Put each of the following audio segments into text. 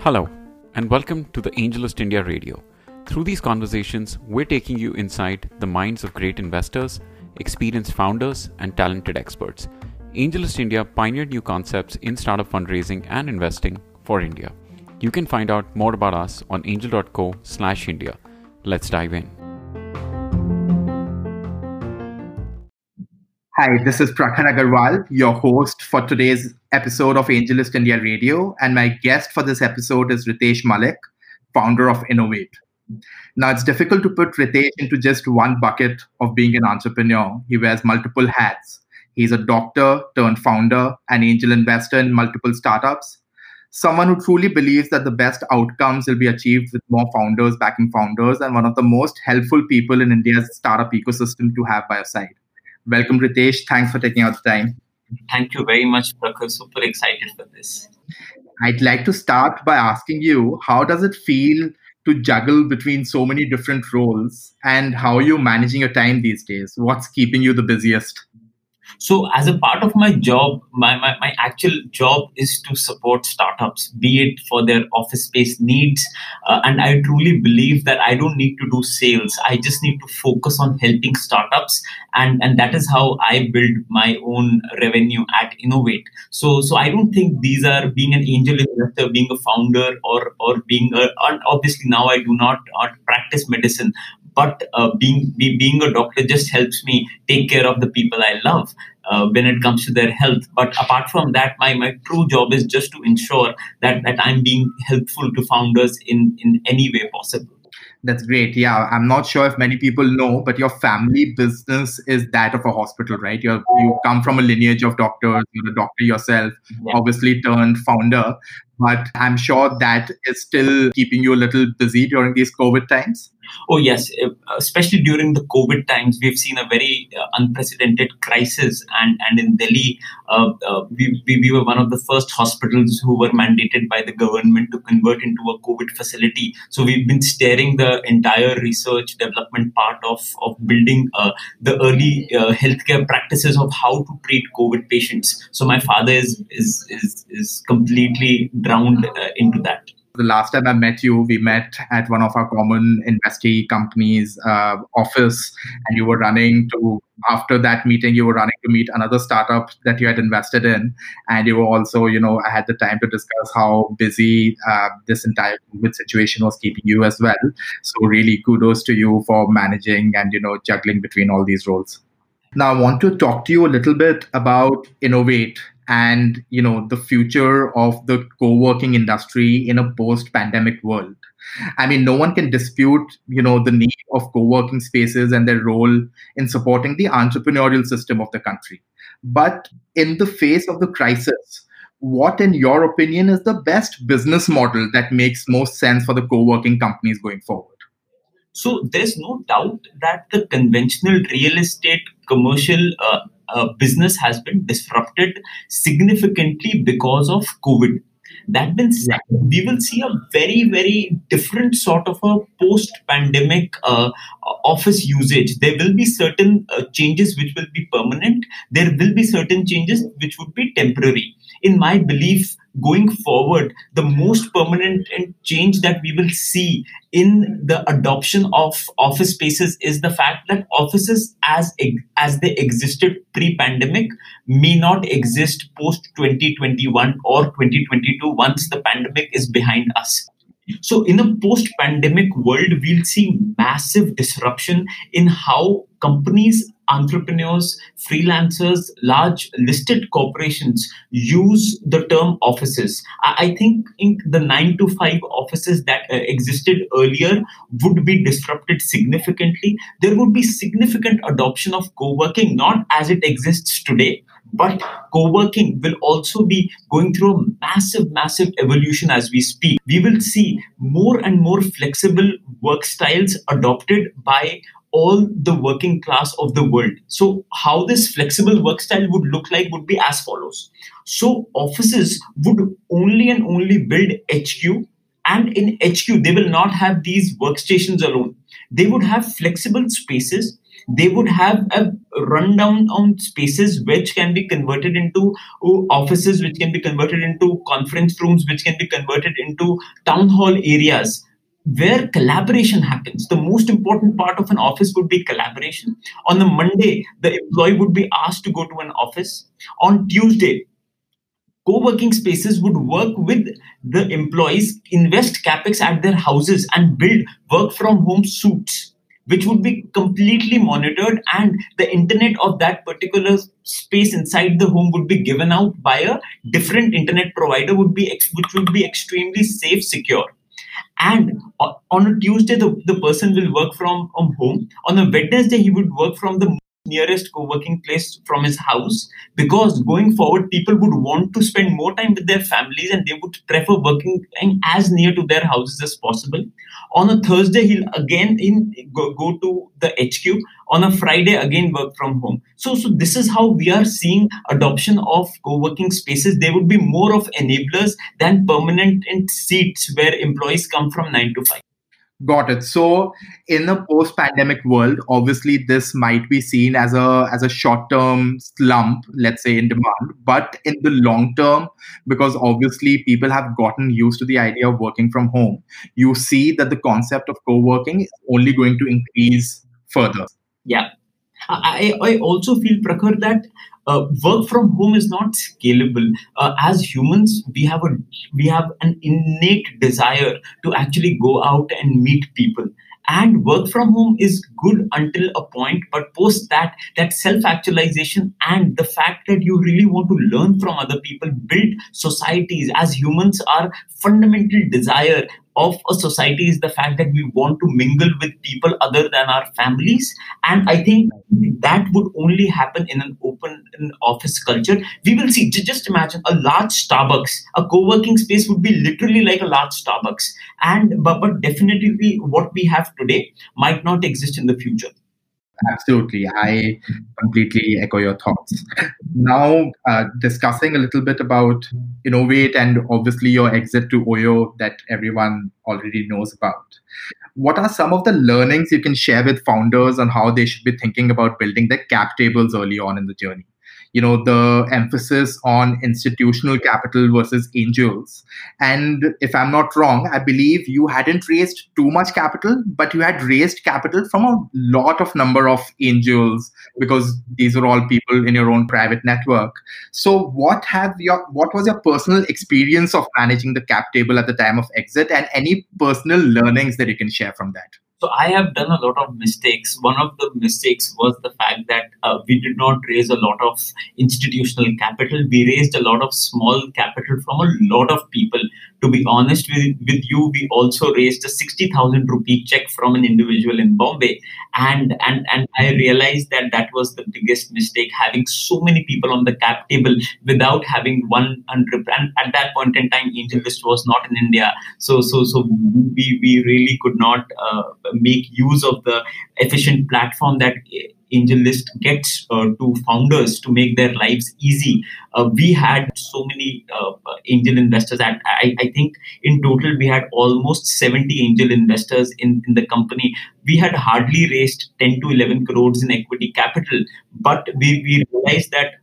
Hello, and welcome to the AngelList India Radio. Through these conversations, we're taking you inside the minds of great investors, experienced founders, and talented experts. AngelList India pioneered new concepts in startup fundraising and investing for India. You can find out more about us on angel.co/india. Let's dive in. Hi, this is Prakhar Agarwal, your host for today's episode of AngelList India Radio. And my guest for this episode is Ritesh Malik, founder of Innov8. Now, it's difficult to put Ritesh into just one bucket of being an entrepreneur. He wears multiple hats. He's a doctor turned founder, an angel investor in multiple startups, someone who truly believes that the best outcomes will be achieved with more founders backing founders, and one of the most helpful people in India's startup ecosystem to have by your side. Welcome, Ritesh. Thanks for taking out the time. Thank you very much, Prakhar. Super excited for this. I'd like to start by asking you how does it feel to juggle between so many different roles and how are you managing your time these days? What's keeping you the busiest? So, as a part of my job, my, my, my actual job is to support startups, be it for their office space needs. Uh, and I truly believe that I don't need to do sales. I just need to focus on helping startups. And, and that is how I build my own revenue at Innov8. So, so I don't think these are being an angel investor, being a founder, or, or being a, obviously now I do not, not practice medicine, but uh, being be, being a doctor just helps me take care of the people I love uh, when it comes to their health. But apart from that, my my true job is just to ensure that that I'm being helpful to founders in in any way possible. That's great. Yeah, I'm not sure if many people know, but your family business is that of a hospital, right? You you come from a lineage of doctors. You're a doctor yourself, yeah. obviously turned founder. But I'm sure that is still keeping you a little busy during these COVID times. Oh, yes. Especially during the COVID times, we've seen a very uh, unprecedented crisis. And, and in Delhi, uh, uh, we, we, we, were one of the first hospitals who were mandated by the government to convert into a COVID facility. So we've been steering the entire research development part of, of building uh, the early uh, healthcare practices of how to treat COVID patients. So my father is, is, is, is completely drowned uh, into that the last time I met you, we met at one of our common investee companies' uh, office, and you were running to. After that meeting, you were running to meet another startup that you had invested in, and you were also, you know, I had the time to discuss how busy uh, this entire COVID situation was keeping you as well. So, really, kudos to you for managing and you know juggling between all these roles. Now, I want to talk to you a little bit about Innov8 and you know the future of the co-working industry in a post-pandemic world. I mean no one can dispute you know the need of co-working spaces and their role in supporting the entrepreneurial system of the country. But in the face of the crisis what in your opinion is the best business model that makes most sense for the co-working companies going forward? So there's no doubt that the conventional real estate commercial uh, uh, business has been disrupted significantly because of COVID. That means yeah. we will see a very, very different sort of a post pandemic uh, office usage. There will be certain uh, changes which will be permanent, there will be certain changes which would be temporary. In my belief, going forward, the most permanent change that we will see in the adoption of office spaces is the fact that offices as as they existed pre-pandemic may not exist post 2021 or 2022 once the pandemic is behind us. So, in a post pandemic world, we'll see massive disruption in how companies, entrepreneurs, freelancers, large listed corporations use the term offices. I think in the nine to five offices that uh, existed earlier would be disrupted significantly. There would be significant adoption of co working, not as it exists today but co-working will also be going through a massive, massive evolution as we speak. We will see more and more flexible work styles adopted by all the working class of the world. So, how this flexible work style would look like would be as follows. So, offices would only and only build HQ, and in HQ, they will not have these workstations alone. They would have flexible spaces they would have a rundown on spaces which can be converted into uh, offices, which can be converted into conference rooms, which can be converted into town hall areas where collaboration happens. The most important part of an office would be collaboration. On the Monday, the employee would be asked to go to an office. On Tuesday, co-working spaces would work with the employees, invest capex at their houses and build work from home suites which would be completely monitored and the internet of that particular space inside the home would be given out by a different internet provider would be which would be extremely safe secure and on a tuesday the, the person will work from, home. On a wednesday he would work from the nearest co-working place from his house because going forward people would want to spend more time with their families and they would prefer working as near to their houses as possible. On a thursday he'll again in go, go to the hq on a friday again work from home so so this is how we are seeing adoption of co-working spaces they would be more of enablers than permanent seats where employees come from 9 to 5 Got it. So, in a post-pandemic world, obviously this might be seen as a as a short-term slump, let's say in demand. But in the long term, because obviously people have gotten used to the idea of working from home, you see that the concept of co-working is only going to increase further. Yeah, I I also feel Prakhar that uh, work from home is not scalable. Uh, as humans we have a we have an innate desire to actually go out and meet people. And work from home is good until a point but post that that self actualization and the fact that you really want to learn from other people build societies. As humans our fundamental desire of a society is the fact that we want to mingle with people other than our families. And i think that would only happen in an open office culture. We will see just imagine a large starbucks a co-working space would be literally like a large starbucks. And but, but definitely what we have today might not exist in the future Absolutely. I completely echo your thoughts. Now, uh, discussing a little bit about Innov8 and obviously your exit to Oyo that everyone already knows about. What are some of the learnings you can share with founders on how they should be thinking about building their cap tables early on in the journey? You know the emphasis on institutional capital versus angels. And if i'm not wrong i believe you hadn't raised too much capital but you had raised capital from a lot of number of angels because these are all people in your own private network. So what have your what was your personal experience of managing the cap table at the time of exit and any personal learnings that you can share from that so I have done a lot of mistakes. One of the mistakes was the fact that uh, we did not raise a lot of institutional capital. We raised a lot of small capital from a lot of people to be honest with, with you, we also raised a 60,000 rupee check from an individual in Bombay. And, and, and I realized that that was the biggest mistake, having so many people on the cap table without having one. And at that point in time, AngelList was not in India. So, so, so we, we really could not uh, make use of the efficient platform that AngelList gets uh, to founders to make their lives easy. Uh, we had so many uh, angel investors. At, I, I, think in total we had almost 70 angel investors in, in the company. We had hardly raised 10 to 11 crores in equity capital, but we, we realized that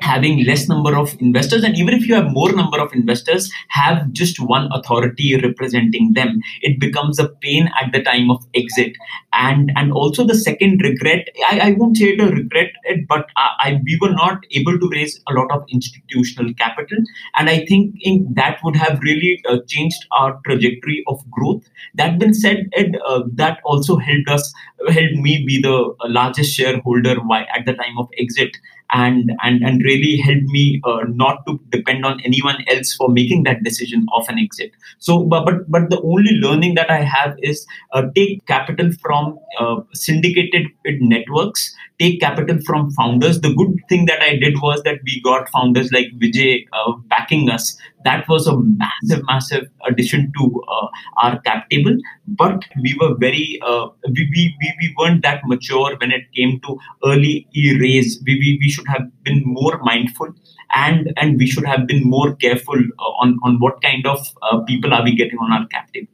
having less number of investors and even if you have more number of investors have just one authority representing them. It becomes a pain at the time of exit. And and also the second regret i, I won't say it a regret it but I, I, we were not able to raise a lot of institutional capital. And i think in, that would have really uh, changed our trajectory of growth. That being said Ed, uh, that also helped us helped me be the largest shareholder at the time of exit and and and really helped me uh, not to depend on anyone else for making that decision of an exit so but but, but the only learning that i have is uh, take capital from uh, syndicated networks take capital from founders. The good thing that I did was that we got founders like Vijay uh, backing us. That was a massive, massive addition to uh, our cap table. But we were very, uh, we, we, we, we weren't that mature when it came to early e-raise. We, we, we should have been more mindful and and we should have been more careful uh, on, on what kind of uh, people are we getting on our cap table.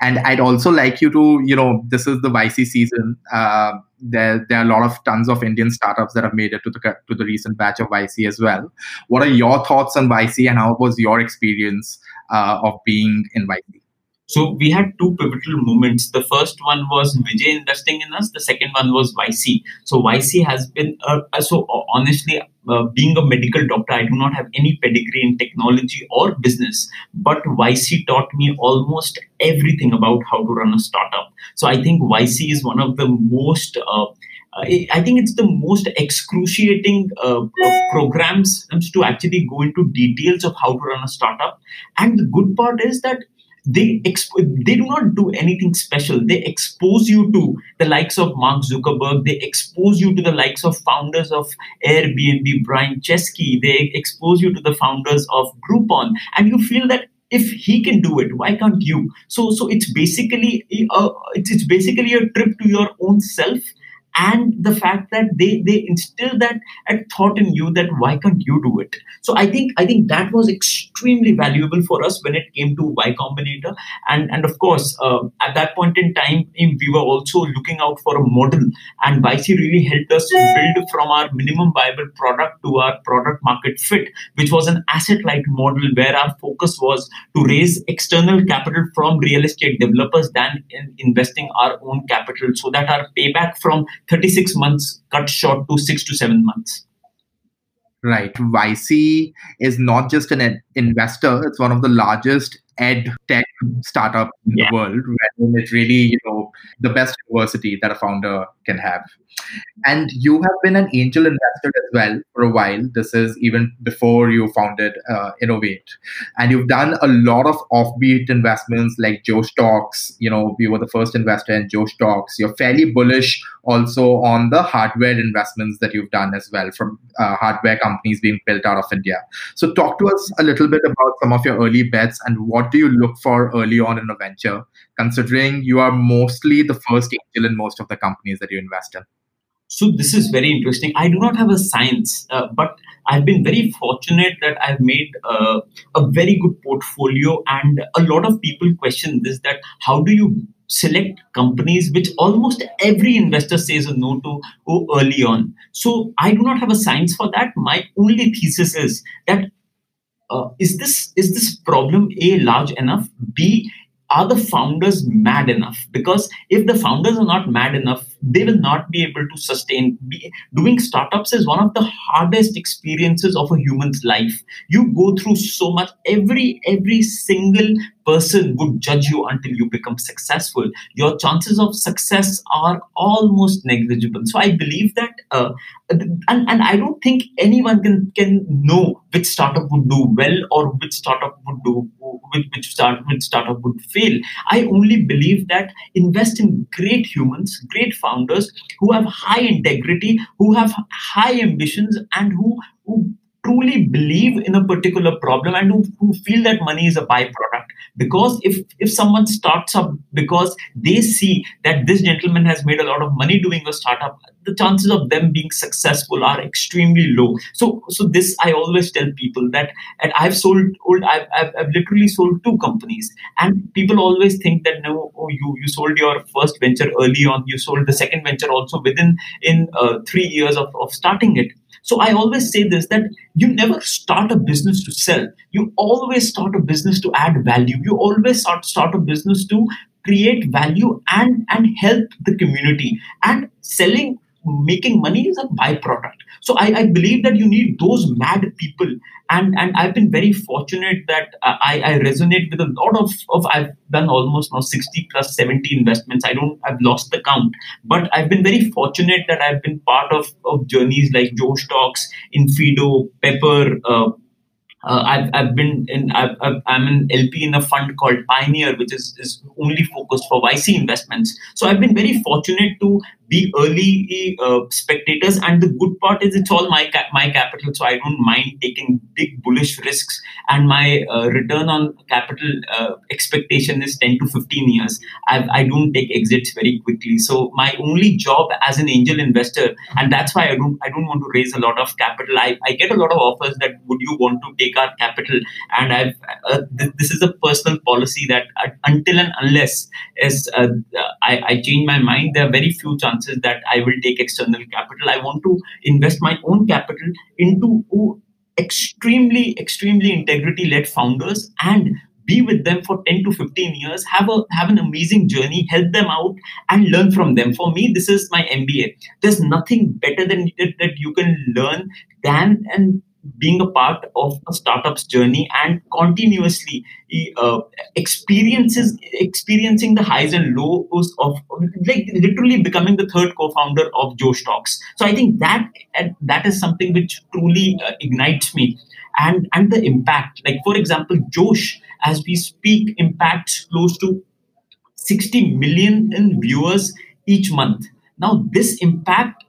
And I'd also like you to, you know, this is the YC season. Uh, there, there are a lot of tons of Indian startups that have made it to the to the recent batch of YC as well. What are your thoughts on YC, and how was your experience uh, of being in YC? So we had two pivotal moments. The first one was Vijay investing in us. The second one was YC. So YC has been uh, so honestly, uh, being a medical doctor, I do not have any pedigree in technology or business, but YC taught me almost everything about how to run a startup. So I think YC is one of the most uh, I think it's the most excruciating uh, programs to actually go into details of how to run a startup. And the good part is that they exp- they do not do anything special. They expose you to the likes of mark zuckerberg. They expose you to the likes of founders of airbnb brian chesky. They expose you to the founders of groupon. And you feel that if he can do it why can't you? So so it's basically a, it's basically a trip to your own self and the fact that they they instill that thought in you that why can't you do it? So i think i think that was extremely valuable for us when it came to y combinator. And and of course uh, at that point in time we were also looking out for a model. And YC really helped us build from our minimum viable product to our product market fit which was an asset light model where our focus was to raise external capital from real estate developers than in investing our own capital so that our payback from 36 months cut short to six to seven months. Right. YC is not just an investor, it's one of the largest ed tech startup in yeah. the world, where it's really, you know, the best university that a founder can have. And you have been an angel investor as well for a while. This is even before you founded uh, Innov8. And you've done a lot of offbeat investments like Josh Talks. You know, you were the first investor in Josh Talks. You're fairly bullish also on the hardware investments that you've done as well from uh, hardware companies being built out of India. So, talk to us a little bit about some of your early bets and what do you look for early on in a venture, considering you are mostly the first angel in most of the companies that you invest in? So this is very interesting. I do not have a science, uh, but I've been very fortunate that I've made uh, a very good portfolio. And a lot of people question this: that how do you select companies which almost every investor says a no to early on? So I do not have a science for that. My only thesis is that uh, is this is this problem a large enough? B are the founders mad enough? Because if the founders are not mad enough, they will not be able to sustain. Be, doing startups is one of the hardest experiences of a human's life. You go through so much. Every every single person would judge you until you become successful. Your chances of success are almost negligible. So I believe that, uh, and, and I don't think anyone can can know which startup would do well or which startup would do which, which start which startup would fail. I only believe that invest in great humans, great founders who have high integrity, who have high ambitions, and who who truly believe in a particular problem and who, who feel that money is a byproduct because if if someone starts up because they see that this gentleman has made a lot of money doing a startup the chances of them being successful are extremely low. So so this i always tell people that and i've sold old I've, I've, I've literally sold two companies. And people always think that no oh, you you sold your first venture early on. You sold the second venture also within in uh, three years of, of starting it so I always say this that you never start a business to sell. You always start a business to add value. You always start, start a business to create value and, and help the community. And selling making money is a byproduct. So I, I, believe that you need those mad people. And, and I've been very fortunate that I, I resonate with a lot of, of, I've done almost now 60 plus 70 investments. I don't, I've lost the count, but I've been very fortunate that I've been part of, of journeys like Josh Talks, Infido, Pepper, uh, uh, I've, I've been in I've, I'm an LP in a fund called Pioneer, which is, is only focused for YC investments. So I've been very fortunate to be early uh, spectators. And the good part is it's all my ca- my capital, so I don't mind taking big bullish risks. And my uh, return on capital uh, expectation is 10 to 15 years. I, I don't take exits very quickly. So my only job as an angel investor, and that's why I don't I don't want to raise a lot of capital. I, I get a lot of offers that would you want to take our capital, and I've uh, th- this is a personal policy that uh, until and unless is uh, I, I change my mind, there are very few chances that I will take external capital. I want to invest my own capital into oh, extremely, extremely integrity led founders and be with them for 10 to 15 years have a have an amazing journey help them out and learn from them for me this is my mba there's nothing better than that, that you can learn than and being a part of a startup's journey and continuously uh, experiences experiencing the highs and lows of like literally becoming the third co-founder of Josh Talks. So I think that that is something which truly uh, ignites me and and the impact. Like for example, Josh, as we speak, impacts close to 60 million in viewers each month. Now this impact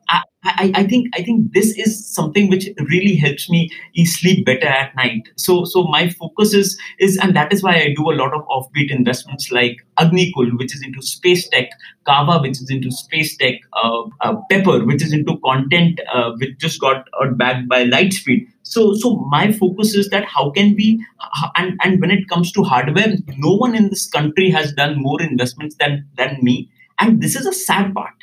I, I think I think this is something which really helps me sleep better at night. So so my focus is is and that is why I do a lot of offbeat investments like Agnikul, which is into space tech, Kawa, which is into space tech, uh, uh, Pepper, which is into content, uh, which just got backed by Lightspeed. So so my focus is that how can we and and when it comes to hardware, no one in this country has done more investments than than me. And this is a sad part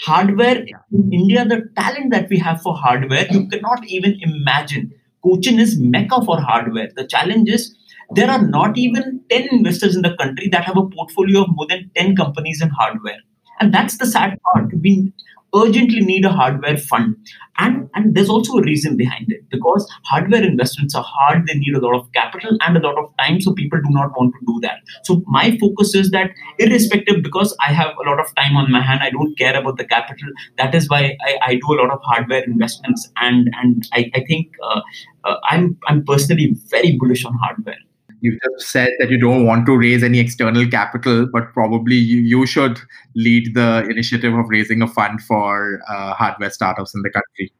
hardware in India, the talent that we have for hardware, you cannot even imagine. Cochin is mecca for hardware. The challenge is there are not even 10 investors in the country that have a portfolio of more than 10 companies in hardware. And that's the sad part. We, urgently need a hardware fund. And and there's also a reason behind it because hardware investments are hard they need a lot of capital and a lot of time so people do not want to do that. So my focus is that irrespective because i have a lot of time on my hand i don't care about the capital that is why i, I do a lot of hardware investments and and i, I think uh, uh, i'm i'm personally very bullish on hardware you just said that you don't want to raise any external capital, but probably you, you should lead the initiative of raising a fund for uh, hardware startups in the country.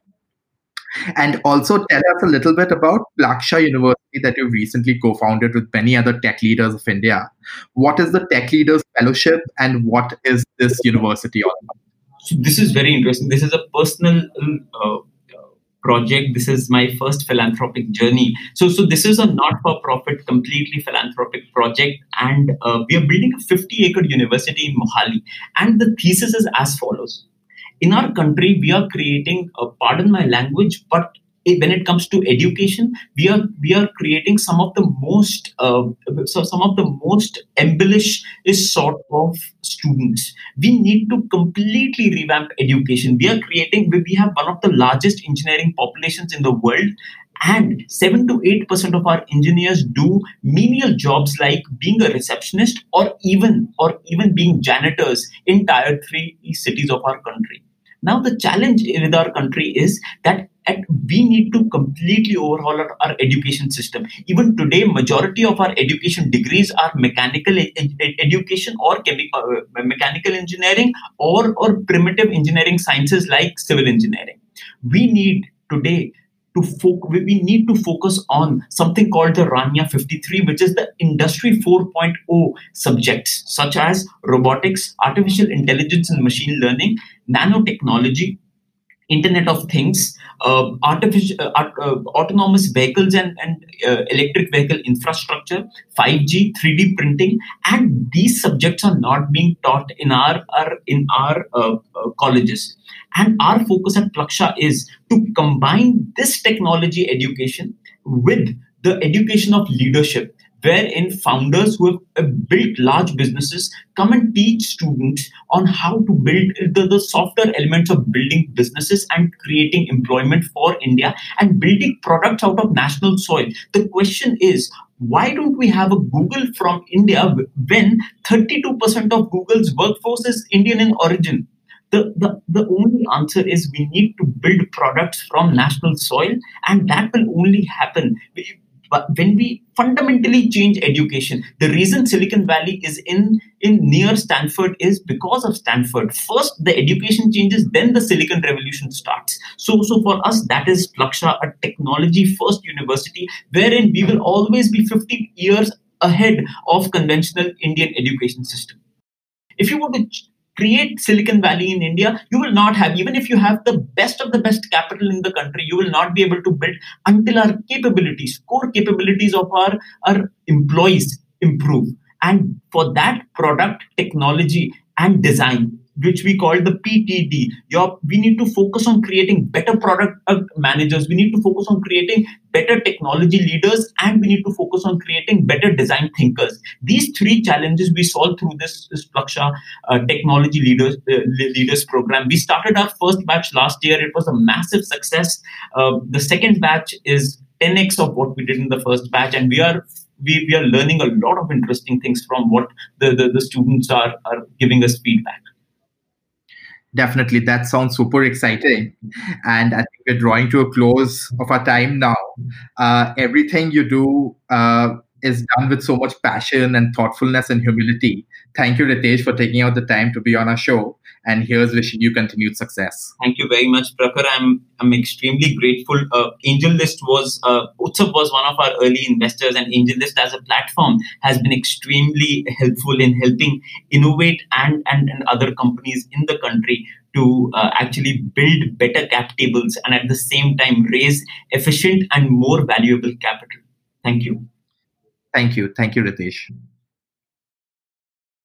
And also tell us a little bit about Plaksha University that you've recently co founded with many other tech leaders of India. What is the Tech Leaders Fellowship and what is this university all about? So this is very interesting. This is a personal uh, project. This is my first philanthropic journey. So, so this is a not-for-profit, completely philanthropic project, and uh, we are building a 50-acre university in Mohali. And the thesis is as follows: In our country, we are creating, uh, pardon my language, but when it comes to education we are we are creating some of the most uh, so some of the most embellished sort of students. We need to completely revamp education. We are creating we have one of the largest engineering populations in the world and 7 to 8% of our engineers do menial jobs like being a receptionist or even or even being janitors in tier 3 cities of our country. Now the challenge with our country is that and we need to completely overhaul our, our, education system. Even today majority of our education degrees are mechanical ed- education or chemical uh, mechanical engineering or or primitive engineering sciences like civil engineering. We need today to fo- we need to focus on something called the Rania 53, which is the industry 4.0 subjects such as robotics, artificial intelligence and machine learning, nanotechnology, Internet of Things, uh, artificial, uh, uh, autonomous vehicles and, and uh, electric vehicle infrastructure, 5G, 3D printing, and these subjects are not being taught in our, our in our colleges. And our focus at Plaksha is to combine this technology education with the education of leadership wherein founders who have built large businesses come and teach students on how to build the, the softer elements of building businesses and creating employment for India and building products out of national soil. The question is, why don't we have a Google from India when 32% of Google's workforce is Indian in origin? The, the, the only answer is we need to build products from national soil, and that will only happen but when we fundamentally change education the reason silicon valley is in in near stanford is because of stanford. First the education changes then the silicon revolution starts. So so for us that is Plaksha a technology first university wherein we will always be 50 years ahead of conventional indian education system. If you want to create Silicon Valley in India, you will not have, even if you have the best of the best capital in the country, you will not be able to build until our capabilities, core capabilities of our, our employees improve. And for that product, technology, and design, which we call the PTD. Your, we need to focus on creating better product uh, managers. We need to focus on creating better technology leaders, and we need to focus on creating better design thinkers. These three challenges we solve through this, this Plaksha uh, Technology Leaders uh, Leaders Program. We started our first batch last year. It was a massive success. Uh, the second batch is 10x of what we did in the first batch, and we are we, we are learning a lot of interesting things from what the, the, the students are, are giving us feedback. Definitely, that sounds super exciting. And I think we're drawing to a close of our time now. Uh, everything you do uh, is done with so much passion and thoughtfulness and humility. Thank you, Ritesh, for taking out the time to be on our show. And here's wishing you continued success. Thank you very much, Prakhar. I'm I'm extremely grateful. Uh, AngelList was uh, Utsav was one of our early investors, and AngelList as a platform has been extremely helpful in helping Innov8 and and, and other companies in the country to uh, actually build better cap tables and at the same time raise efficient and more valuable capital. Thank you. Thank you. Thank you, Ritesh.